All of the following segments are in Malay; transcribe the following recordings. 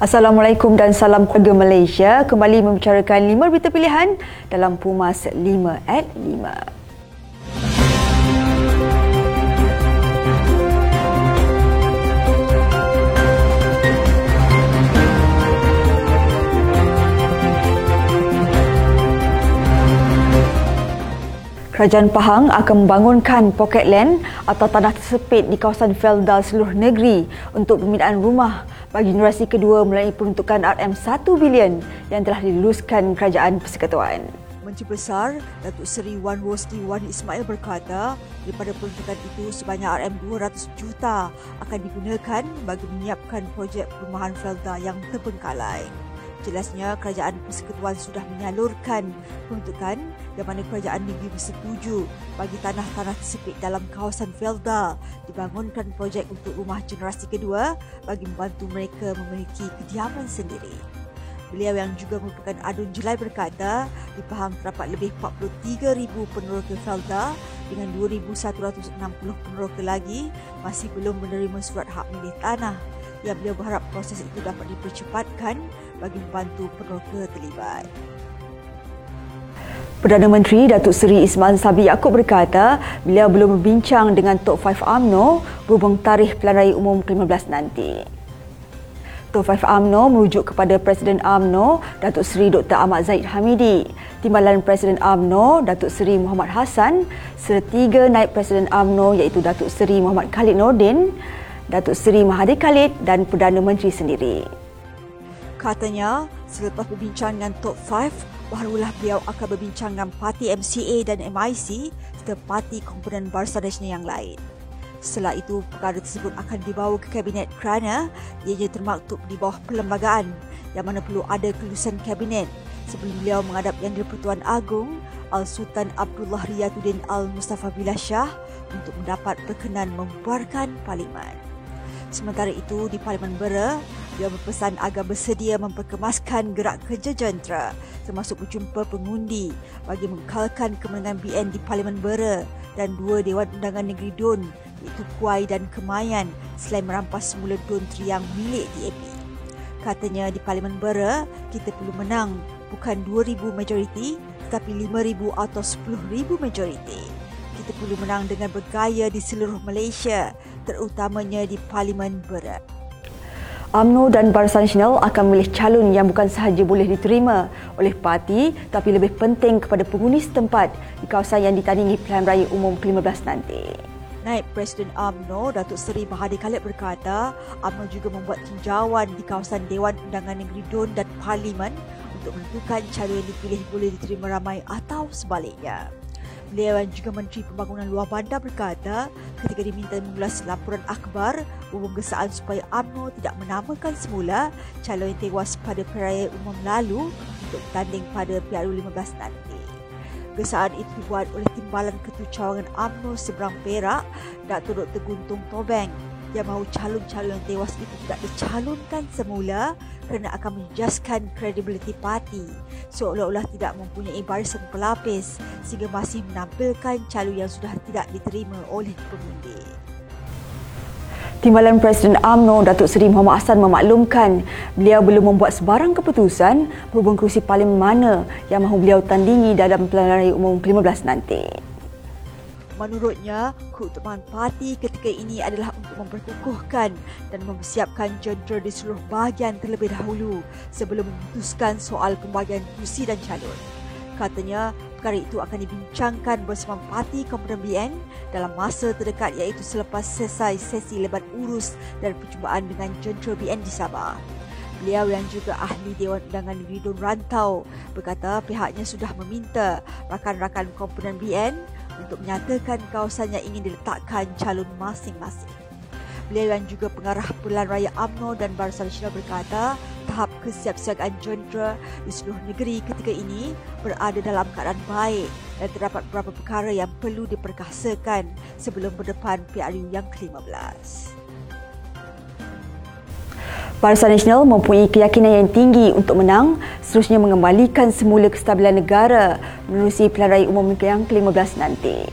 Assalamualaikum dan salam keluarga Malaysia. Kembali membicarakan lima berita pilihan dalam Pumas 5 at 5. Kerajaan Pahang akan membangunkan pocket land atau tanah tersepit di kawasan Felda seluruh negeri untuk pembinaan rumah bagi generasi kedua melalui peruntukan RM1 bilion yang telah diluluskan Kerajaan Persekutuan. Menteri Besar Datuk Seri Wan Rosli Wan Ismail berkata daripada peruntukan itu sebanyak RM200 juta akan digunakan bagi menyiapkan projek perumahan Felda yang terbengkalai. Jelasnya kerajaan persekutuan sudah menyalurkan peruntukan yang mana kerajaan negeri bersetuju bagi tanah-tanah tersepit dalam kawasan Felda dibangunkan projek untuk rumah generasi kedua bagi membantu mereka memiliki kediaman sendiri. Beliau yang juga merupakan adun jelai berkata di Pahang terdapat lebih 43,000 peneroka Felda dengan 2,160 peneroka lagi masih belum menerima surat hak milik tanah yang beliau berharap proses itu dapat dipercepatkan bagi membantu peneroka terlibat. Perdana Menteri Datuk Seri Ismail Sabi Yaakob berkata beliau belum berbincang dengan Top 5 AMNO berhubung tarikh pilihan raya umum ke-15 nanti. Top 5 AMNO merujuk kepada Presiden AMNO Datuk Seri Dr. Ahmad Zaid Hamidi, Timbalan Presiden AMNO Datuk Seri Muhammad Hassan serta tiga naib Presiden AMNO iaitu Datuk Seri Muhammad Khalid Nordin, Datuk Seri Mahathir Khalid dan Perdana Menteri sendiri. Katanya, selepas berbincang dengan Top 5, barulah beliau akan berbincang dengan parti MCA dan MIC serta parti komponen Barisan Nasional yang lain. Setelah itu, perkara tersebut akan dibawa ke Kabinet kerana ianya termaktub di bawah perlembagaan yang mana perlu ada kelulusan Kabinet sebelum beliau menghadap Yang di-Pertuan Agong Al-Sultan Abdullah Riyatuddin Al-Mustafa Billah Shah untuk mendapat perkenan membuarkan parlimen. Sementara itu, di Parlimen Bera, dia berpesan agar bersedia memperkemaskan gerak kerja jentera termasuk berjumpa pengundi bagi mengekalkan kemenangan BN di Parlimen Bera dan dua Dewan Undangan Negeri Dun iaitu Kuai dan Kemayan selain merampas semula Dun Triang milik DAP. Katanya di Parlimen Bera, kita perlu menang bukan 2,000 majoriti tetapi 5,000 atau 10,000 majoriti. Kita perlu menang dengan bergaya di seluruh Malaysia terutamanya di Parlimen Berat. UMNO dan Barisan Nasional akan memilih calon yang bukan sahaja boleh diterima oleh parti tapi lebih penting kepada penghuni setempat di kawasan yang ditandingi pilihan raya umum ke-15 nanti. Naib Presiden UMNO Datuk Seri Mahathir Khalid berkata UMNO juga membuat tinjauan di kawasan Dewan Undangan Negeri Dun dan Parlimen untuk menentukan calon yang dipilih boleh diterima ramai atau sebaliknya. Beliau yang juga Menteri Pembangunan Luar Bandar berkata ketika diminta mengulas laporan akhbar umum gesaan supaya UMNO tidak menamakan semula calon yang tewas pada perayaan umum lalu untuk bertanding pada PRU 15 nanti. Gesaan itu dibuat oleh Timbalan Ketua Cawangan UMNO Seberang Perak, Dr. Dr. Guntung Tobeng yang mahu calon-calon yang tewas itu tidak dicalonkan semula kerana akan menjaskan kredibiliti parti seolah-olah tidak mempunyai barisan pelapis sehingga masih menampilkan calon yang sudah tidak diterima oleh pengundi. Timbalan Presiden AMNO Datuk Seri Muhammad Hassan memaklumkan beliau belum membuat sebarang keputusan berhubung kerusi parlimen mana yang mahu beliau tandingi dalam pilihan raya umum ke-15 nanti. Menurutnya, keutamaan parti ketika ini adalah untuk memperkukuhkan dan mempersiapkan jentera di seluruh bahagian terlebih dahulu sebelum memutuskan soal pembagian kursi dan calon. Katanya, perkara itu akan dibincangkan bersama parti komponen BN dalam masa terdekat iaitu selepas selesai sesi lebat urus dan perjumpaan dengan jentera BN di Sabah. Beliau yang juga ahli Dewan Undangan Negeri Dun Rantau berkata pihaknya sudah meminta rakan-rakan komponen BN untuk menyatakan kawasan yang ingin diletakkan calon masing-masing. Beliau yang juga pengarah Pilihan Raya AMNO dan Barisan Nasional berkata tahap kesiapsiagaan jentera di seluruh negeri ketika ini berada dalam keadaan baik dan terdapat beberapa perkara yang perlu diperkasakan sebelum berdepan PRU yang ke-15. Barisan Nasional mempunyai keyakinan yang tinggi untuk menang seterusnya mengembalikan semula kestabilan negara menerusi pilihan raya umum yang ke-15 nanti.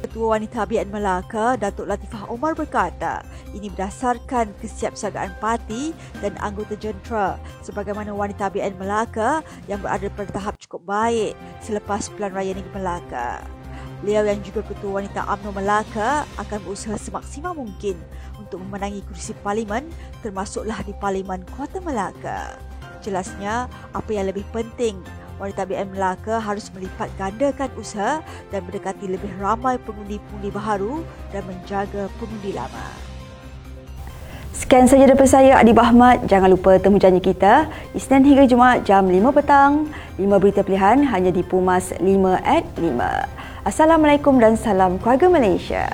Ketua Wanita BN Melaka, Datuk Latifah Omar berkata, ini berdasarkan kesiapsiagaan parti dan anggota jentera sebagaimana Wanita BN Melaka yang berada pada tahap cukup baik selepas Pilihan Raya Negeri Melaka. Beliau yang juga Ketua Wanita UMNO Melaka akan berusaha semaksimal mungkin untuk memenangi kursi parlimen termasuklah di Parlimen Kota Melaka. Jelasnya, apa yang lebih penting wanita BM Melaka harus melipat gandakan usaha dan mendekati lebih ramai pengundi-pengundi baru dan menjaga pengundi lama. Sekian saja daripada saya Adi Bahmat. Jangan lupa temu janji kita Isnin hingga Jumaat jam 5 petang. 5 berita pilihan hanya di Pumas 5 at 5. Assalamualaikum dan salam keluarga Malaysia.